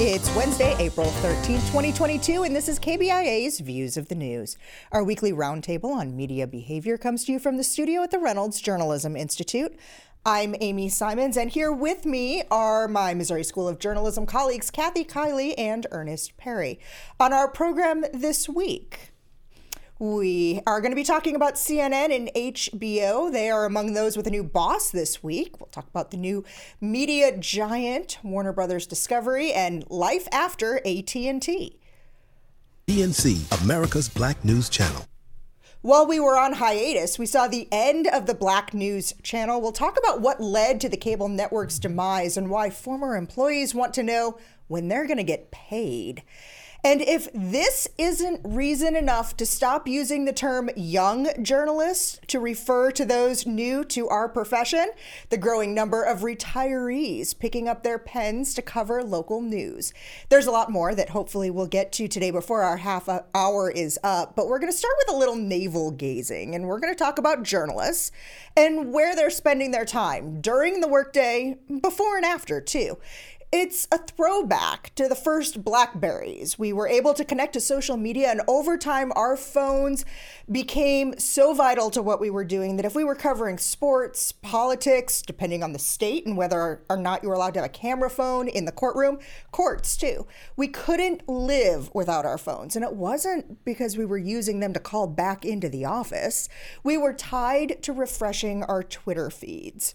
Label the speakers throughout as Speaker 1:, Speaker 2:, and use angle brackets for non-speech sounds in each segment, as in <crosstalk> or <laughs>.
Speaker 1: It's Wednesday, April 13th, 2022, and this is KBIA's Views of the News. Our weekly roundtable on media behavior comes to you from the studio at the Reynolds Journalism Institute. I'm Amy Simons, and here with me are my Missouri School of Journalism colleagues, Kathy Kiely and Earnest Perry. On our program this week, we are going to be talking about CNN and HBO. They are among those with a new boss this week. We'll talk about the new media giant, Warner Brothers Discovery, and life after AT&T.
Speaker 2: BNC, America's Black News Channel.
Speaker 1: While we were on hiatus, we saw the end of the Black News channel. We'll talk about what led to the cable network's demise and why former employees want to know when they're going to get paid. And if this isn't reason enough to stop using the term young journalists to refer to those new to our profession, the growing number of retirees picking up their pens to cover local news. There's a lot more that hopefully we'll get to today before our half hour is up, but we're going to start with a little navel gazing and we're going to talk about journalists and where they're spending their time during the workday, before and after, too. It's a throwback to the first Blackberries. We were able to connect to social media, and over time, our phones became so vital to what we were doing that if we were covering sports, politics, depending on the state and whether or not you were allowed to have a camera phone in the courtroom, courts too, we couldn't live without our phones. And it wasn't because we were using them to call back into the office, we were tied to refreshing our Twitter feeds.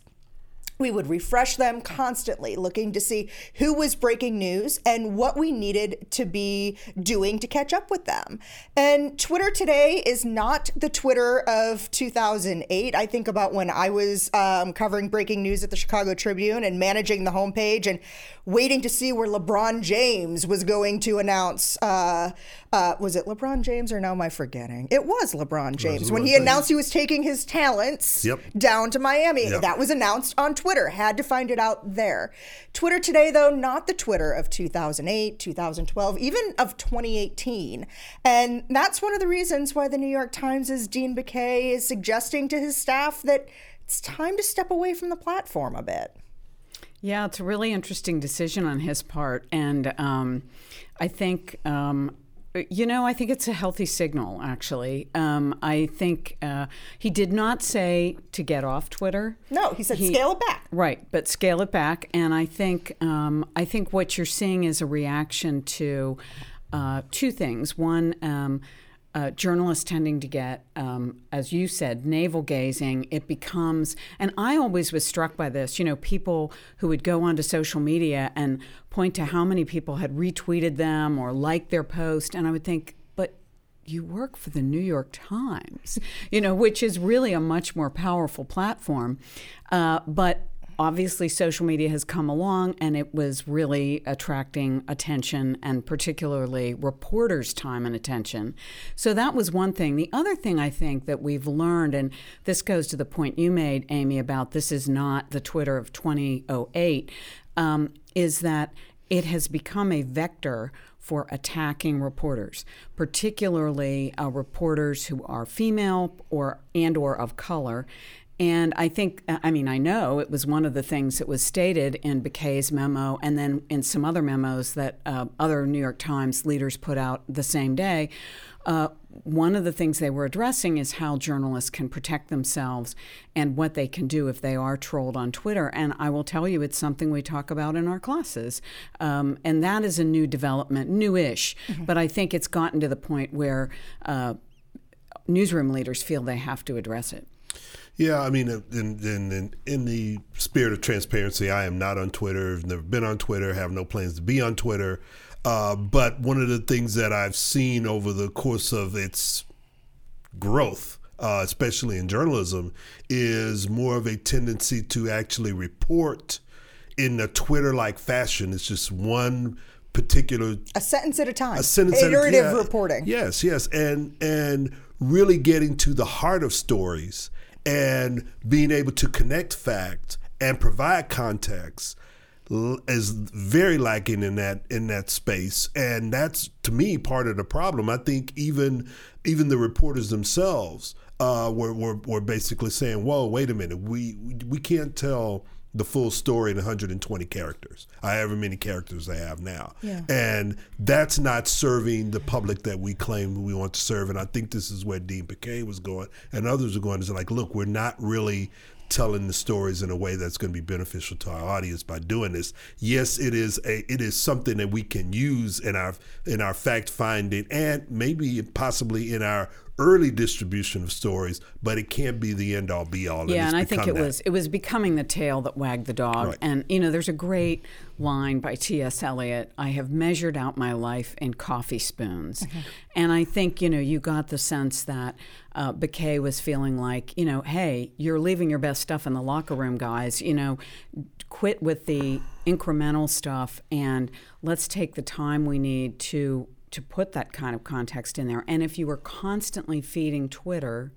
Speaker 1: We would refresh them constantly, looking to see who was breaking news and what we needed to be doing to catch up with them. And Twitter today is not the Twitter of 2008. I think about when I was um, covering breaking news at the Chicago Tribune and managing the homepage and waiting to see where LeBron James was going to announce. Uh, uh, was it LeBron James or now am I forgetting? It was LeBron James was when he announced he was taking his talents
Speaker 3: yep.
Speaker 1: down to Miami. Yep. That was announced on Twitter. Had to find it out there. Twitter today, though, not the Twitter of 2008, 2012, even of 2018. And that's one of the reasons why the New York Times' Dean Baquet is suggesting to his staff that it's time to step away from the platform a bit.
Speaker 4: Yeah, it's a really interesting decision on his part. And um, I think. Um, you know, I think it's a healthy signal, actually. Um, I think uh, he did not say to get off Twitter.
Speaker 1: No, he said he, scale it back.
Speaker 4: Right, but scale it back. And I think um, I think what you're seeing is a reaction to uh, two things. One, um, uh, journalists tending to get, um, as you said, navel gazing, it becomes, and I always was struck by this, you know, people who would go onto social media and point to how many people had retweeted them or liked their post. And I would think, but you work for the New York Times, <laughs> you know, which is really a much more powerful platform. Uh, but obviously social media has come along and it was really attracting attention and particularly reporters time and attention so that was one thing the other thing i think that we've learned and this goes to the point you made amy about this is not the twitter of 2008 um, is that it has become a vector for attacking reporters, particularly uh, reporters who are female or and or of color. And I think, I mean, I know it was one of the things that was stated in Baquet's memo and then in some other memos that uh, other New York Times leaders put out the same day. Uh, one of the things they were addressing is how journalists can protect themselves and what they can do if they are trolled on Twitter. And I will tell you, it's something we talk about in our classes. Um, and that is a new development, newish, mm-hmm. but I think it's gotten to the point where uh, newsroom leaders feel they have to address it.
Speaker 3: Yeah, I mean, in, in, in, in the spirit of transparency, I am not on Twitter. I've never been on Twitter. Have no plans to be on Twitter. Uh, but one of the things that I've seen over the course of its growth, uh, especially in journalism, is more of a tendency to actually report in a Twitter-like fashion. It's just one particular
Speaker 1: a sentence at a time.
Speaker 3: A sentence
Speaker 1: iterative
Speaker 3: at a,
Speaker 1: yeah, reporting.
Speaker 3: Yes, yes, and and really getting to the heart of stories and being able to connect facts and provide context is very lacking in that in that space and that's to me part of the problem i think even even the reporters themselves uh, were, were were basically saying, "Whoa, wait a minute, we we can't tell." The full story in 120 characters, however many characters they have now.
Speaker 1: Yeah.
Speaker 3: And that's not serving the public that we claim we want to serve. And I think this is where Dean Baquet was going, and others are going. Is like, look, we're not really telling the stories in a way that's going to be beneficial to our audience by doing this. Yes, it is a it is something that we can use in our in our fact finding and maybe possibly in our early distribution of stories, but it can't be the end all be all.
Speaker 4: Yeah, and,
Speaker 3: and
Speaker 4: I think it
Speaker 3: that.
Speaker 4: was it was becoming the tail that wagged the dog.
Speaker 3: Right.
Speaker 4: And you know, there's a great line by T.S. Eliot. I have measured out my life in coffee spoons, and I think you know you got the sense that uh, Baquet was feeling like you know, hey, you're leaving your best stuff in the locker room, guys. You know, quit with the incremental stuff and let's take the time we need to to put that kind of context in there. And if you were constantly feeding Twitter,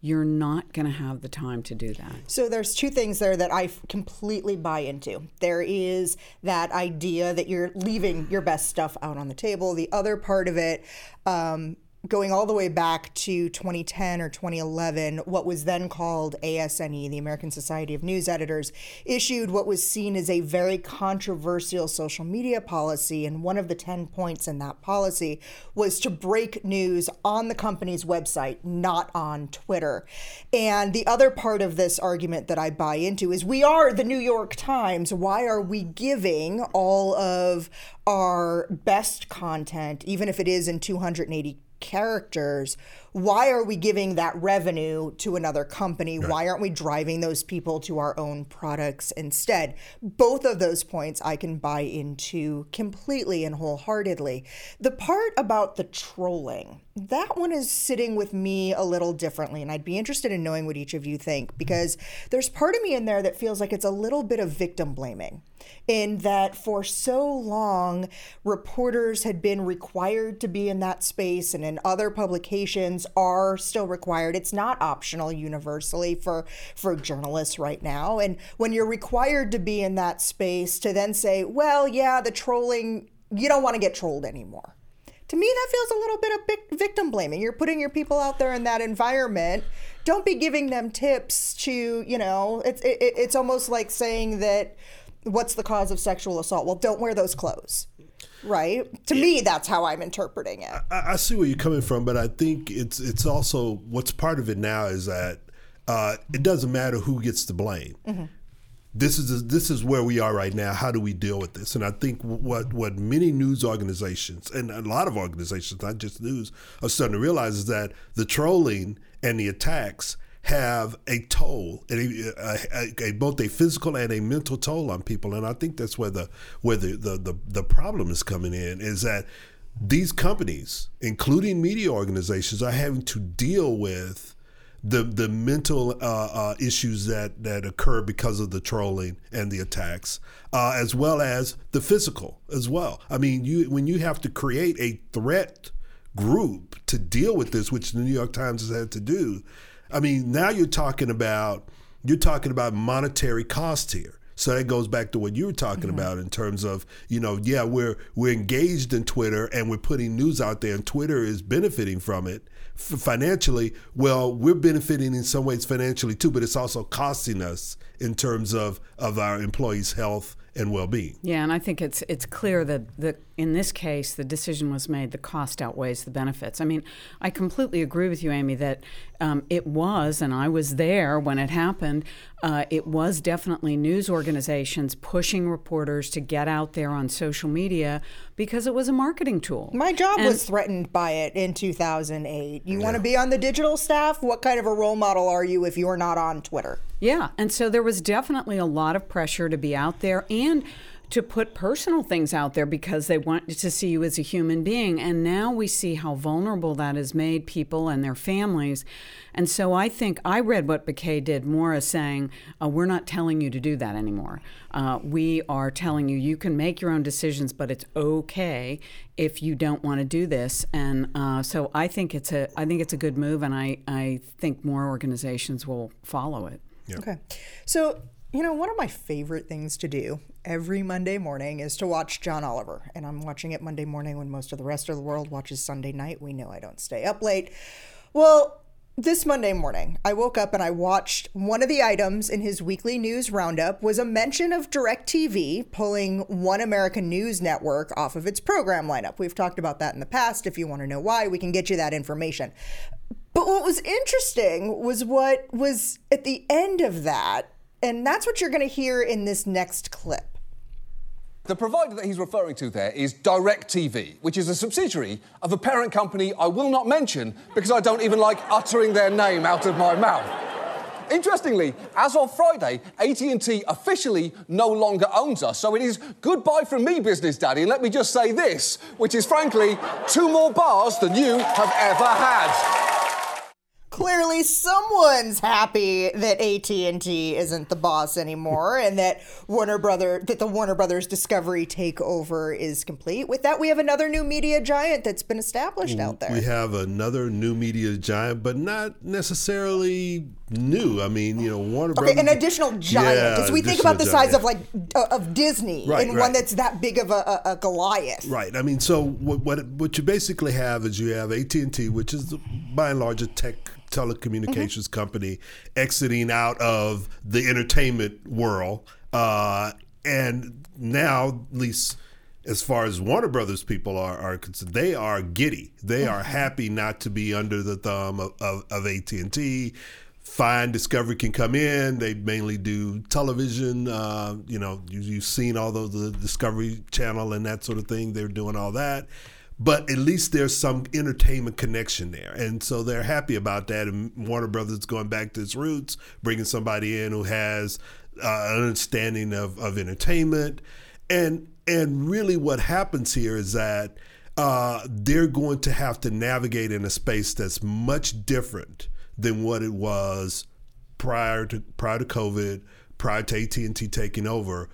Speaker 4: you're not going to have the time to do that.
Speaker 1: So there's two things there that I completely buy into. There is that idea that you're leaving your best stuff out on the table. The other part of it, um, going all the way back to 2010 or 2011, what was then called ASNE, the American Society of News Editors, issued what was seen as a very controversial social media policy. And one of the 10 points in that policy was to break news on the company's website, not on Twitter. And the other part of this argument that I buy into is we are the New York Times. Why are we giving all of our best content, even if it is in 280 characters, why are we giving that revenue to another company? Why aren't we driving those people to our own products instead? Both of those points I can buy into completely and wholeheartedly. The part about the trolling, that one is sitting with me a little differently, and I'd be interested in knowing what each of you think because there's part of me in there that feels like it's a little bit of victim blaming in that for so long reporters had been required to be in that space and in other publications are still required. It's not optional universally for for journalists right now. And when you're required to be in that space to then say well yeah the trolling you don't want to get trolled anymore. To me that feels a little bit of vic- victim blaming. You're putting your people out there in that environment. Don't be giving them tips to you know it's it, it's almost like saying that what's the cause of sexual assault? Well don't wear those clothes right to me that's how i'm interpreting it
Speaker 3: I, I see where you're coming from, but I think it's it's also what's part of it now is that uh, it doesn't matter who gets the blame. This is this is where we are right now. How do we deal with this? And I think what what many news organizations and a lot of organizations, not just news, are starting to realize is that the trolling and the attacks have a toll, a, a, a, both a physical and a mental toll on people. And I think that's where the where the, the, the, the problem is coming in is that these companies, including media organizations, are having to deal with the the mental uh, uh, issues that that occur because of the trolling and the attacks, uh, as well as the physical as well. I mean, you when you have to create a threat group to deal with this, which the New York Times has had to do. I mean, now you're talking about you're talking about monetary cost here. So that goes back to what you were talking
Speaker 1: Mm-hmm.
Speaker 3: about in terms of, you know, yeah, we're we're engaged in Twitter and we're putting news out there, and Twitter is benefiting from it f- financially. Well, we're benefiting in some ways financially too, but it's also costing us in terms of of our employees' health and well-being.
Speaker 4: Yeah, and I think it's it's clear that the in this case the decision was made. The cost outweighs the benefits. I mean, I completely agree with you, Amy, that um, it was, and I was there when it happened. Uh, it was definitely news organizations pushing reporters to get out there on social media because it was a marketing tool.
Speaker 1: my job
Speaker 4: And-
Speaker 1: was threatened by it in 2008 you want to be on the digital staff what kind of a role model are you if you're not on twitter
Speaker 4: Yeah, and so there was definitely a lot of pressure to be out there and to put personal things out there because they want to see you as a human being. And now we see how vulnerable that has made people and their families. And so I think I read what Baquet did more as saying, uh, we're not telling you to do that anymore. Uh, we are telling you you can make your own decisions, but it's okay if you don't want to do this. And uh, so I think it's a I think it's a good move, and I, I think more organizations will follow it.
Speaker 1: Okay. So, you know, one of my favorite things to do every Monday morning is to watch John Oliver. And I'm watching it Monday morning when most of the rest of the world watches Sunday night. We know I don't stay up late. Well, this Monday morning, I woke up and I watched one of the items in his weekly news roundup was a mention of DirecTV pulling One American News Network off of its program lineup. We've talked about that in the past. If you want to know why, we can get you that information. But what was interesting was what was at the end of that, and that's what you're going to hear in this next clip.
Speaker 5: The provider that he's referring to there is DirecTV, which is a subsidiary of a parent company I will not mention because I don't even like uttering their name out of my mouth. Interestingly, as of Friday, AT&T officially no longer owns us, so it is goodbye from me, business daddy. And let me just say this, which is frankly two more bars than you have ever had
Speaker 1: clearly someone's happy that AT&T isn't the boss anymore <laughs> and that Warner Brother that the Warner Brothers Discovery takeover is complete. With that we have another new media giant that's been established out there.
Speaker 3: We have another new media giant but not necessarily new. I mean, you know, Warner
Speaker 1: okay,
Speaker 3: Brothers
Speaker 1: an additional giant.
Speaker 3: Yeah,
Speaker 1: As we think about the
Speaker 3: additional
Speaker 1: size of like uh, of Disney
Speaker 3: Right,
Speaker 1: and
Speaker 3: right.
Speaker 1: one that's that big of a, a, a Goliath.
Speaker 3: Right. I mean, so what, what what you basically have is you have AT and T, which is by and large a tech telecommunications company, exiting out of the entertainment world, uh, and now at least. As far as Warner Brothers people are, are concerned, they are giddy. They are happy not to be under the thumb of, of, of AT and T. Fine Discovery can come in. They mainly do television. Uh, you know, you, you've seen all those the Discovery Channel and that sort of thing. They're doing all that, but at least there's some entertainment connection there, and so they're happy about that. And Warner Brothers going back to its roots, bringing somebody in who has uh, an understanding of, of entertainment, and and really what happens here is that uh, they're going to have to navigate in a space that's much different than what it was prior to prior to COVID, prior to AT and T taking over.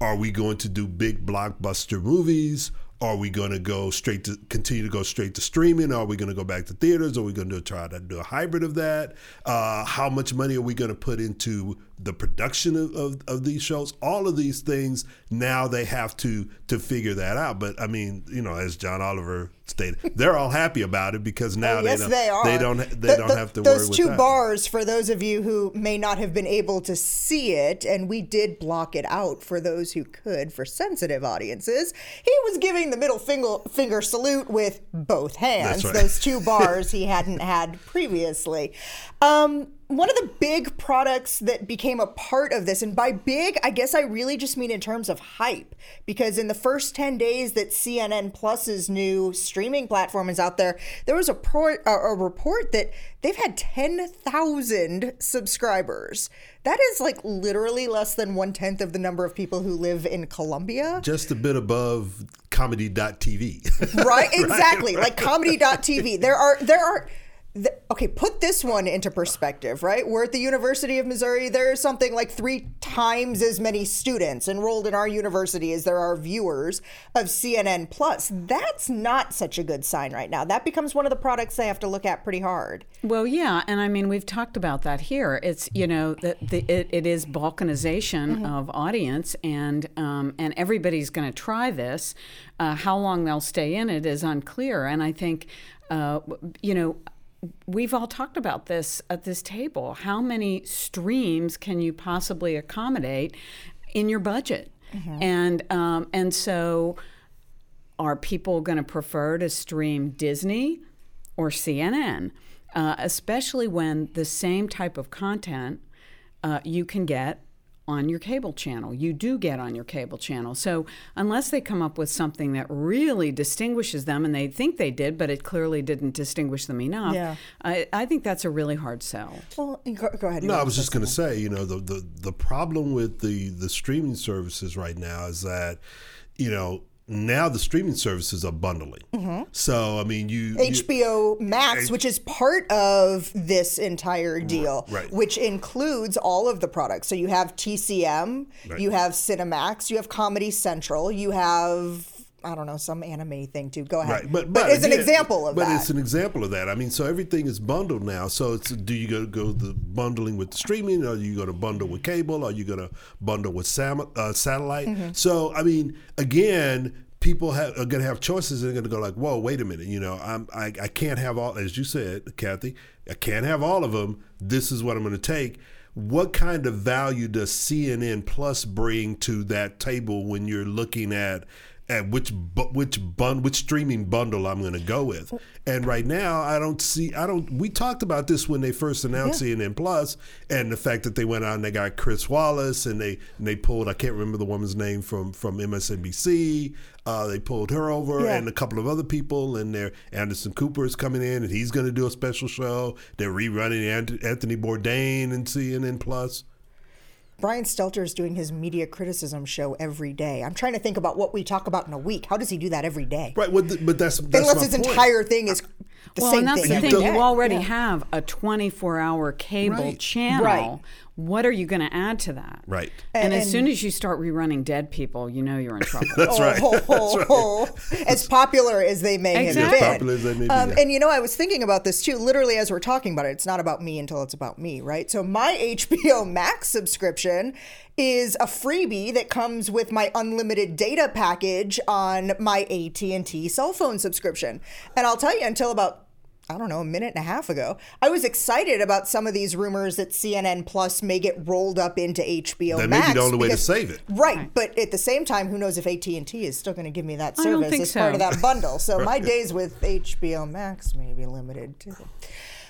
Speaker 3: Are we going to do big blockbuster movies? Are we going to go straight to continue to go straight to streaming? Are we going to go back to theaters? Are we going to try to do a hybrid of that? Uh, how much money are we going to put into the production of, of, of these shows? All of these things now they have to to figure that out. But I mean, you know, as John Oliver stated, they're all happy about it because now
Speaker 1: Oh, yes,
Speaker 3: they don't
Speaker 1: they are.
Speaker 3: they don't they
Speaker 1: The-
Speaker 3: don't have to
Speaker 1: those two bars for those of you who may not have been able to see it, and we did block it out for those who could for sensitive audiences. He was giving the middle finger finger salute with both hands.
Speaker 3: Right.
Speaker 1: Those two <laughs> bars he hadn't had previously. Um, one of the big products that became a part of this, and by big, I guess I really just mean in terms of hype, because in the first 10 days that CNN Plus's new streaming platform is out there, there was a, pro- a, report that they've had 10,000 subscribers. That is like literally less than one tenth of the number of people who live in Columbia.
Speaker 3: Just a bit above comedy.tv. <laughs>
Speaker 1: right exactly like comedy.tv there are there are th- okay put this one into perspective right? We're at the university of missouri. There's something like three times as many students enrolled in our university as there are viewers of cnn plus. That's not such a good sign right now. That becomes one of the products they have to look at pretty hard.
Speaker 4: Well, yeah, and I mean we've talked about that here. It's you know that the, it, it is balkanization of audience, and um, and everybody's going to try this. Uh, how long they'll stay in it is unclear, and I think uh, you know we've all talked about this at this table. How many streams can you possibly accommodate in your budget? And um, and so are people going to prefer to stream Disney or CNN? Uh, especially when the same type of content uh, you can get on your cable channel. You do get on your cable channel. So unless they come up with something that really distinguishes them, and they think they did, but it clearly didn't distinguish them enough,
Speaker 1: Yeah.
Speaker 4: I, I think that's a really hard sell.
Speaker 1: well go, go ahead
Speaker 3: No, I was just going to say, you know, the, the the problem with the the streaming services right now is that, you know, now the streaming services are bundling.
Speaker 1: Mm-hmm.
Speaker 3: So I mean, you, you
Speaker 1: HBO Max, which is part of this entire deal,
Speaker 3: right.
Speaker 1: which includes all of the products. So you have TCM,
Speaker 3: Right.
Speaker 1: you have Cinemax, you have Comedy Central, you have I don't know some anime thing too. Go ahead,
Speaker 3: Right, but,
Speaker 1: but, it's an example of
Speaker 3: but
Speaker 1: that.
Speaker 3: But it's an example of that. I mean, so everything is bundled now. So it's do you go go the bundling with the streaming? Are you going to bundle with cable? Are you going to bundle with sam, uh, satellite?
Speaker 1: Mm-hmm.
Speaker 3: So I mean, again, people have, are going to have choices. And they're going to go like, "Whoa, wait a minute! You know, I'm I, I can't have all." As you said, Kathy, I can't have all of them. This is what I'm going to take. What kind of value does CNN Plus bring to that table when you're looking at at which bu- which bun which streaming bundle I'm going to go with. And right now, I don't see. I don't. We talked about this when they first announced CNN Plus, and the fact that they went out and they got Chris Wallace, and they and they pulled. I can't remember the woman's name from from MSNBC. Uh, they pulled her over,
Speaker 1: Yeah.
Speaker 3: and a couple of other people, and there Anderson Cooper is coming in, and he's going to do a special show. They're rerunning Ant- Anthony Bourdain and CNN Plus.
Speaker 1: Brian Stelter is doing his media criticism show every day. I'm trying to think about what we talk about in a week. How does he do that every day?
Speaker 3: Right, well, th- but that's that's
Speaker 1: Unless
Speaker 3: my
Speaker 1: his
Speaker 3: point.
Speaker 1: entire thing is the
Speaker 4: well,
Speaker 1: same
Speaker 4: and that's
Speaker 1: thing.
Speaker 4: the thing. You already
Speaker 1: Yeah.
Speaker 4: have a 24-hour cable
Speaker 3: Right.
Speaker 4: channel.
Speaker 1: Right.
Speaker 4: What are you going to add to that?
Speaker 3: Right.
Speaker 4: And, as soon as you start rerunning dead people, you know you're in <laughs> trouble.
Speaker 3: That's right.
Speaker 1: Oh, <laughs> <laughs> as popular as they may
Speaker 4: Exactly.
Speaker 1: have been.
Speaker 3: As popular as they may be,
Speaker 1: Um,
Speaker 3: yeah.
Speaker 1: And you know, I was thinking about this too. Literally, as we're talking about it, it's not about me until it's about me, right? So my HBO Max subscription is a freebie that comes with my unlimited data package on my AT&T cell phone subscription. And I'll tell you, until about I don't know, a minute and a half ago, I was excited about some of these rumors that CNN Plus may get rolled up into HBO
Speaker 3: That may
Speaker 1: Max.
Speaker 3: be the only way to save it.
Speaker 1: Right, but at the same time, who knows if AT and T is still going to give me that service
Speaker 4: think
Speaker 1: as part of that bundle? So <laughs> my days with HBO Max may be limited too.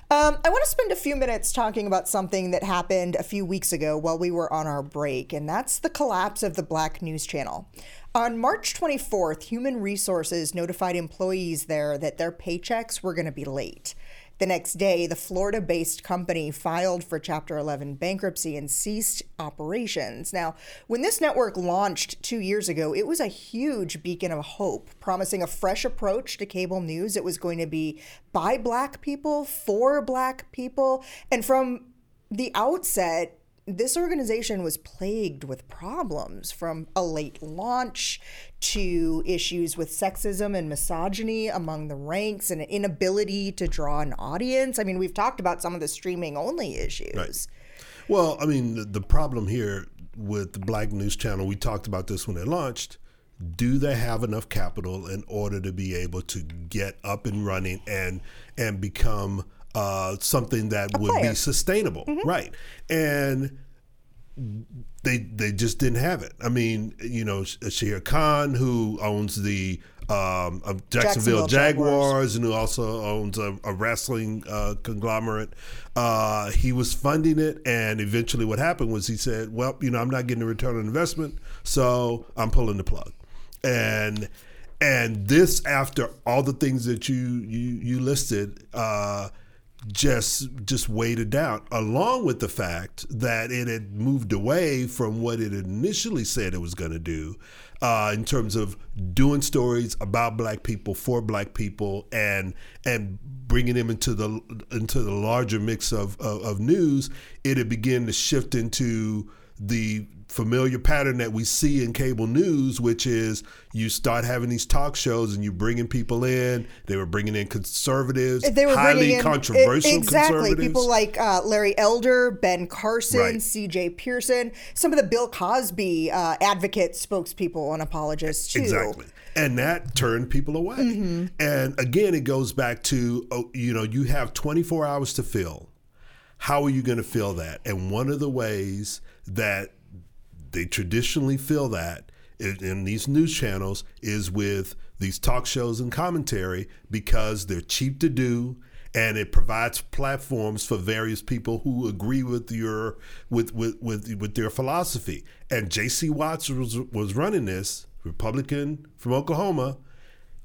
Speaker 1: Um, I want to spend a few minutes talking about something that happened a few weeks ago while we were on our break, and that's the collapse of the Black News Channel. On March 24th, Human Resources notified employees there that their paychecks were going to be late. The next day, the Florida based company filed for Chapter 11 bankruptcy and ceased operations. Now, when this network launched two years ago, it was a huge beacon of hope, promising a fresh approach to cable news. It was going to be by Black people, for Black people. And from the outset, this organization was plagued with problems from a late launch to issues with sexism and misogyny among the ranks and an inability to draw an audience. I mean, we've talked about some of the streaming only issues.
Speaker 3: Well, I mean, the, the problem here with the Black News Channel, we talked about this when it launched. Do they have enough capital in order to be able to get up and running and and become uh, something that would
Speaker 1: player.
Speaker 3: be sustainable, right? And they they just didn't have it. I mean, you know, Shahid Khan, who owns the um, Jacksonville,
Speaker 1: Jacksonville Jaguars.
Speaker 3: Jaguars, and who also owns a, a wrestling uh, conglomerate, uh, he was funding it, and eventually, what happened was he said, "Well, you know, I'm not getting a return on investment, so I'm pulling the plug." And and this after all the things that you you you listed. Uh, just just weighed it down, along with the fact that it had moved away from what it initially said it was going to do, uh, in terms of doing stories about Black people for Black people and and bringing them into the into the larger mix of of, of news. It had begun to shift into the familiar pattern that we see in cable news, which is you start having these talk shows and you bringing people in. They were bringing in conservatives,
Speaker 1: They were
Speaker 3: highly
Speaker 1: in
Speaker 3: controversial
Speaker 1: exactly
Speaker 3: conservatives.
Speaker 1: people like uh, Larry Elder, Ben Carson,
Speaker 3: Right.
Speaker 1: C.J. Pearson, some of the Bill Cosby uh, advocate spokespeople and apologists too.
Speaker 3: Exactly. And that turned people away.
Speaker 1: Mm-hmm.
Speaker 3: And again, it goes back to, oh, you know, you have 24 hours to fill. How are you going to fill that? And one of the ways that they traditionally fill that in, in these news channels is with these talk shows and commentary because they're cheap to do and it provides platforms for various people who agree with your with with with, with their philosophy. And J.C. Watts was was running this Republican from Oklahoma.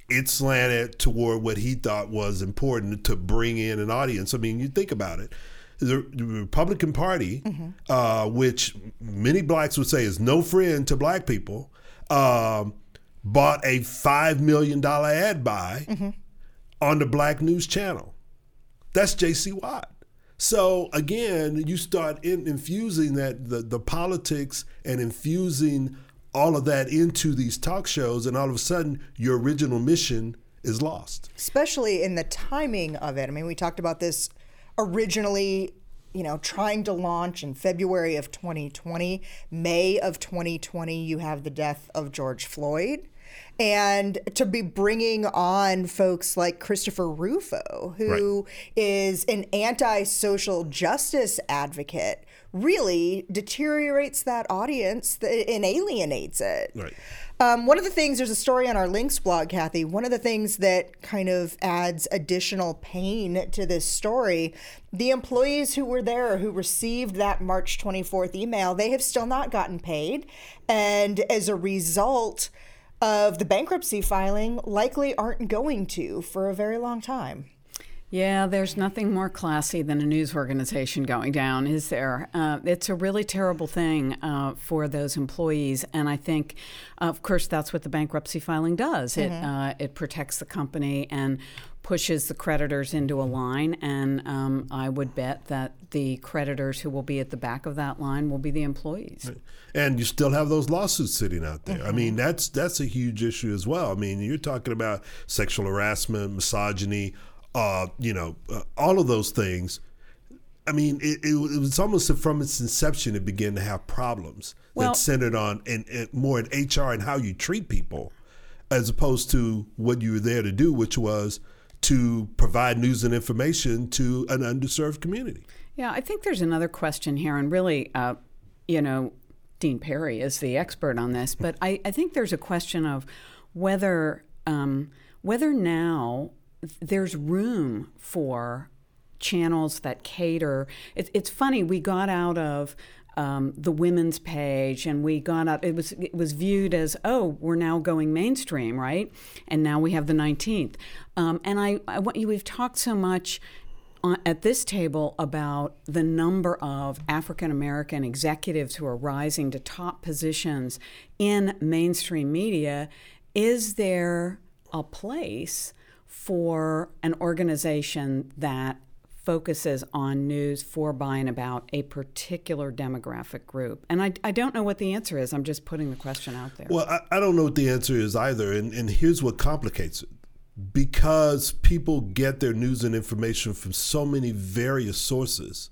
Speaker 3: It slanted toward what he thought was important to bring in an audience. I mean, you think about it. The, the Republican Party, uh, which many blacks would say is no friend to black people, um, bought a $5 million ad buy on the Black News Channel. That's J.C. Watt. So again, you start in, infusing that the, the politics and infusing all of that into these talk shows, and all of a sudden, your original mission is lost.
Speaker 1: especially in the timing of it. I mean, we talked about this originally, you know, trying to launch in February of 2020. May of 2020, you have the death of George Floyd. And to be bringing on folks like Christopher Rufo, who is an anti social justice advocate, really deteriorates that audience and alienates it.
Speaker 3: Right.
Speaker 1: Um, one of the things, there's a story on our links blog, Kathy. One of the things that kind of adds additional pain to this story the employees who were there, who received that March 24th email, they have still not gotten paid. And as a result of the bankruptcy filing, likely aren't going to for a very long time.
Speaker 4: Yeah, there's nothing more classy than a news organization going down, is there? Uh, it's a really terrible thing uh, for those employees, and I think, of course, that's what the bankruptcy filing does. It uh, it protects the company and pushes the creditors into a line, and um, I would bet that the creditors who will be at the back of that line will be the employees.
Speaker 3: and you still have those lawsuits sitting out there. I mean, that's that's a huge issue as well. I mean, you're talking about sexual harassment, misogyny, uh, you know, uh, all of those things. I mean, it, it, it was almost from its inception it began to have problems
Speaker 4: Well-
Speaker 3: that centered on and, and more in HR and how you treat people, as opposed to what you were there to do, which was to provide news and information to an underserved community.
Speaker 4: Yeah, I think there's another question here, and really, uh, you know, Dean Perry is the expert on this, but I, I think there's a question of whether um, whether now there's room for channels that cater. It, it's funny we got out of. Um, the women's page, and we got out. It was it was viewed as oh, we're now going mainstream, right? And now we have the 19th. Um, and I, I want you. We've talked so much at this table about the number of African American executives who are rising to top positions in mainstream media. Is there a place for an organization that focuses on news for, by, and about a particular demographic group? And I, I don't know what the answer is. I'm just putting the question out there.
Speaker 3: Well, I, I don't know what the answer is either. And, and here's what complicates it because people get their news and information from so many various sources.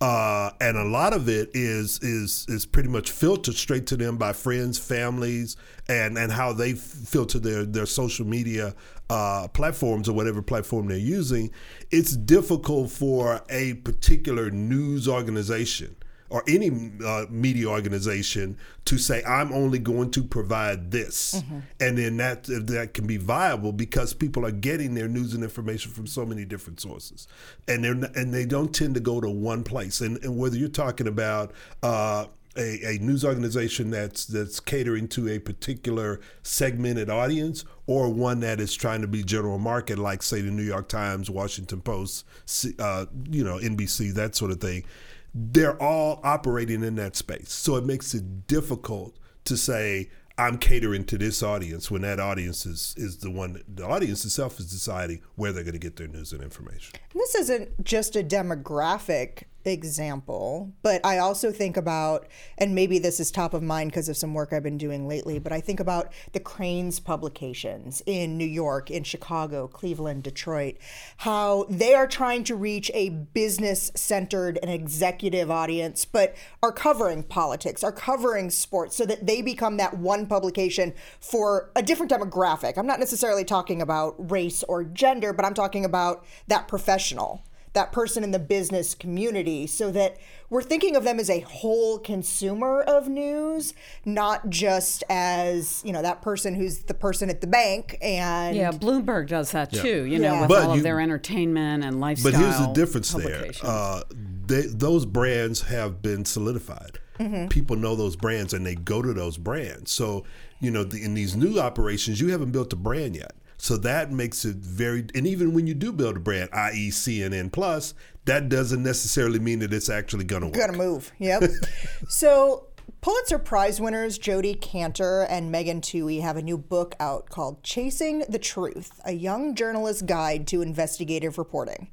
Speaker 3: Uh, and a lot of it is is is pretty much filtered straight to them by friends, families, and and how they filter their their social media uh, platforms or whatever platform they're using. It's difficult for a particular news organization or any uh, media organization to say I'm only going to provide this, and then that that can be viable because people are getting their news and information from so many different sources, and they and they don't tend to go to one place. And, and whether you're talking about uh, a, a news organization that's that's catering to a particular segmented audience or one that is trying to be general market like say the New York Times, Washington Post, uh, you know NBC that sort of thing they're all operating in that space so it makes it difficult to say I'm catering to this audience when that audience is is the one the audience itself is deciding where they're going to get their news and information.
Speaker 1: This isn't just a demographic example, but I also think about, and maybe this is top of mind because of some work I've been doing lately, but I think about the Crain's publications in New York, in Chicago, Cleveland, Detroit, how they are trying to reach a business centered and executive audience, but are covering politics, are covering sports, so that they become that one publication for a different demographic. I'm not necessarily talking about race or gender, but I'm talking about that professional that person in the business community so that we're thinking of them as a whole consumer of news not just as you know that person who's the person at the bank and
Speaker 4: yeah, Bloomberg does that too. You know,
Speaker 1: Yeah.
Speaker 4: with
Speaker 3: But
Speaker 4: all
Speaker 3: you-
Speaker 4: of their entertainment and lifestyle.
Speaker 3: But here's the difference there. Uh, they, those brands have been solidified. People know those brands and they go to those brands. So, you know, the, in these new operations, you haven't built a brand yet. So that makes it very, and even when you do build a brand, i.e., CNN Plus, that doesn't necessarily mean that it's actually going to work.
Speaker 1: gonna move yep <laughs> so Pulitzer Prize winners Jodi Kantor and Megan Twohey have a new book out called Chasing the Truth A Young Journalist's Guide to Investigative Reporting.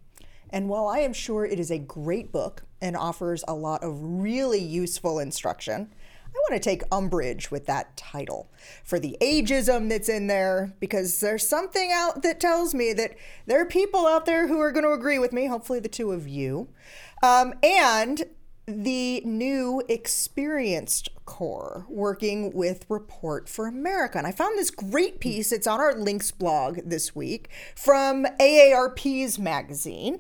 Speaker 1: And while I am sure it is a great book and offers a lot of really useful instruction, want to take umbrage with that title for the ageism that's in there because there's something out that tells me that there are people out there who are going to agree with me, hopefully, the two of you. Um, and the new experienced Corps working with Report for America. And I found this great piece, it's on our links blog this week from AARP's magazine.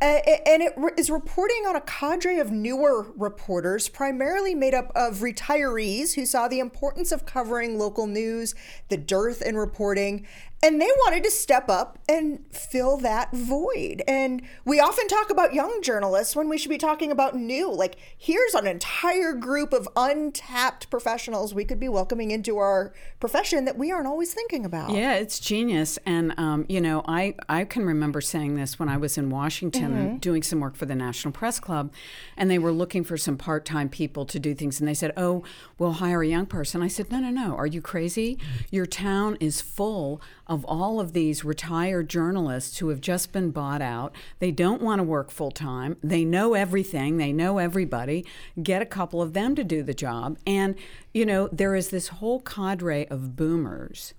Speaker 1: Uh, and it is reporting on a cadre of newer reporters, primarily made up of retirees who saw the importance of covering local news, the dearth in reporting, and they wanted to step up and fill that void. And we often talk about young journalists when we should be talking about new. Like, here's an entire group of untapped professionals we could be welcoming into our profession that we aren't always thinking about.
Speaker 4: Yeah, it's genius. And, um, you know, I, I can remember saying this when I was in Washington mm-hmm. doing some work for the National Press Club, and they were looking for some part time people to do things. And they said, oh, we'll hire a young person. I said, no, no, no. Are you crazy? Your town is full of all of these retired journalists who have just been bought out. They don't want to work full time. They know everything, they know everybody. Get a couple of them to do the job. And, you know, there is this whole cadre of boomers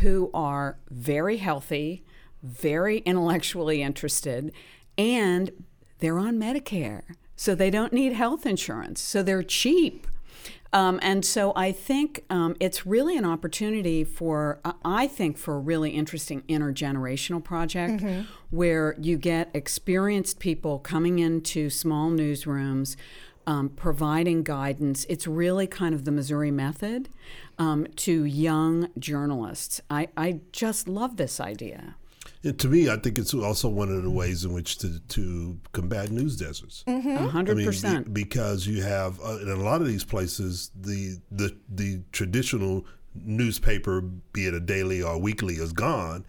Speaker 4: who are very healthy, very intellectually interested, and they're on Medicare. So they don't need health insurance. So they're cheap. Um, and so I think um, it's really an opportunity for, I think, for a really interesting intergenerational project mm-hmm. where you get experienced people coming into small newsrooms. Um, providing guidance. It's really kind of the Missouri method um, to young journalists. I, I just love this idea.
Speaker 3: And to me, I think it's also one of the ways in which to, to combat news deserts.
Speaker 4: Mm-hmm. 100%. I mean,
Speaker 3: because you have, uh, in a lot of these places, the, the, the traditional newspaper, be it a daily or weekly, is gone.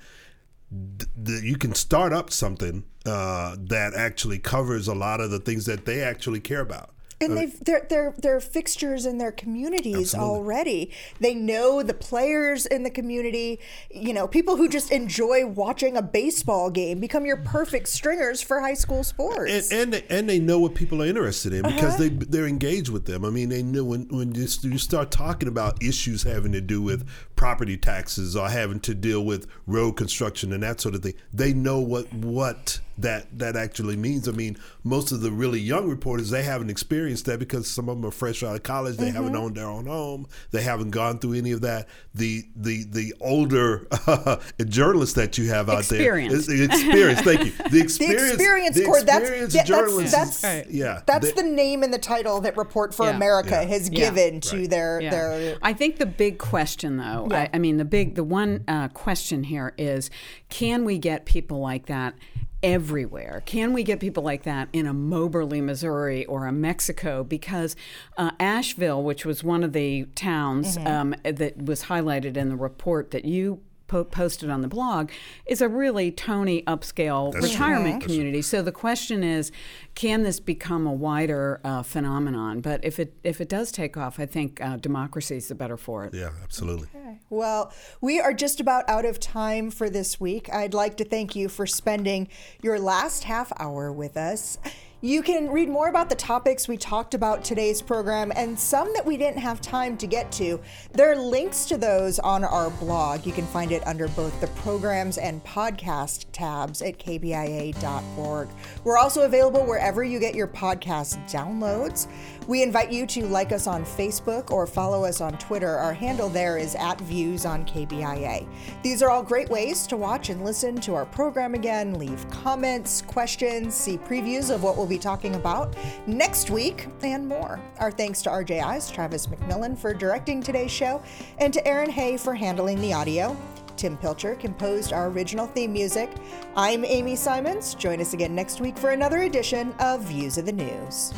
Speaker 3: D- you can start up something uh, that actually covers a lot of the things that they actually care about.
Speaker 1: And they've they're they're they're fixtures in their communities Absolutely. already. They know the players in the community. You know, people who just enjoy watching a baseball game become your perfect stringers for high school sports.
Speaker 3: And and they, and they know what people are interested in because uh-huh. they they're engaged with them. I mean, they know when when you, you start talking about issues having to do with property taxes or having to deal with road construction and that sort of thing. They know what what that that actually means. I mean, most of the really young reporters they haven't experienced that because some of them are fresh out of college. They mm-hmm. haven't owned their own home. They haven't gone through any of that. The the the older uh, <laughs> journalists that you have out
Speaker 4: experience.
Speaker 3: there, the experience. Thank you. <laughs> The experience.
Speaker 1: the experience.
Speaker 3: The
Speaker 1: experience
Speaker 3: that's, journalists.
Speaker 1: That's, that's, yeah. That's they, the name and the title that Report for yeah. America yeah. has yeah. given to right. their their.
Speaker 4: I think the big question, though, I, I, mean, the big the one uh, question here is, can we get people like that? Everywhere. Can we get people like that in a Moberly, Missouri, or a Mexico? Because uh, Asheville, which was one of the towns mm-hmm. um, that was highlighted in the report that you po- posted on the blog is a really Tony upscale That's retirement true. community. So the question is, can this become a wider uh, phenomenon? But if it if it does take off, I think uh, democracy is the better for it.
Speaker 3: Yeah, absolutely.
Speaker 1: Okay. Well, we are just about out of time for this week. I'd like to thank you for spending your last half hour with us. You can read more about the topics we talked about today's program and some that we didn't have time to get to. There are links to those on our blog. You can find it under both the programs and podcast tabs at kbia.org. We're also available wherever you get your podcast downloads. We invite you to like us on Facebook or follow us on Twitter. Our handle there is at Views on KBIA. These are all great ways to watch and listen to our program again, leave comments, questions, see previews of what we'll be talking about next week, and more. Our thanks to RJI's Travis McMillan for directing today's show, and to Aaron Hay for handling the audio. Tim Pilcher composed our original theme music. I'm Amy Simons. Join us again next week for another edition of Views of the News.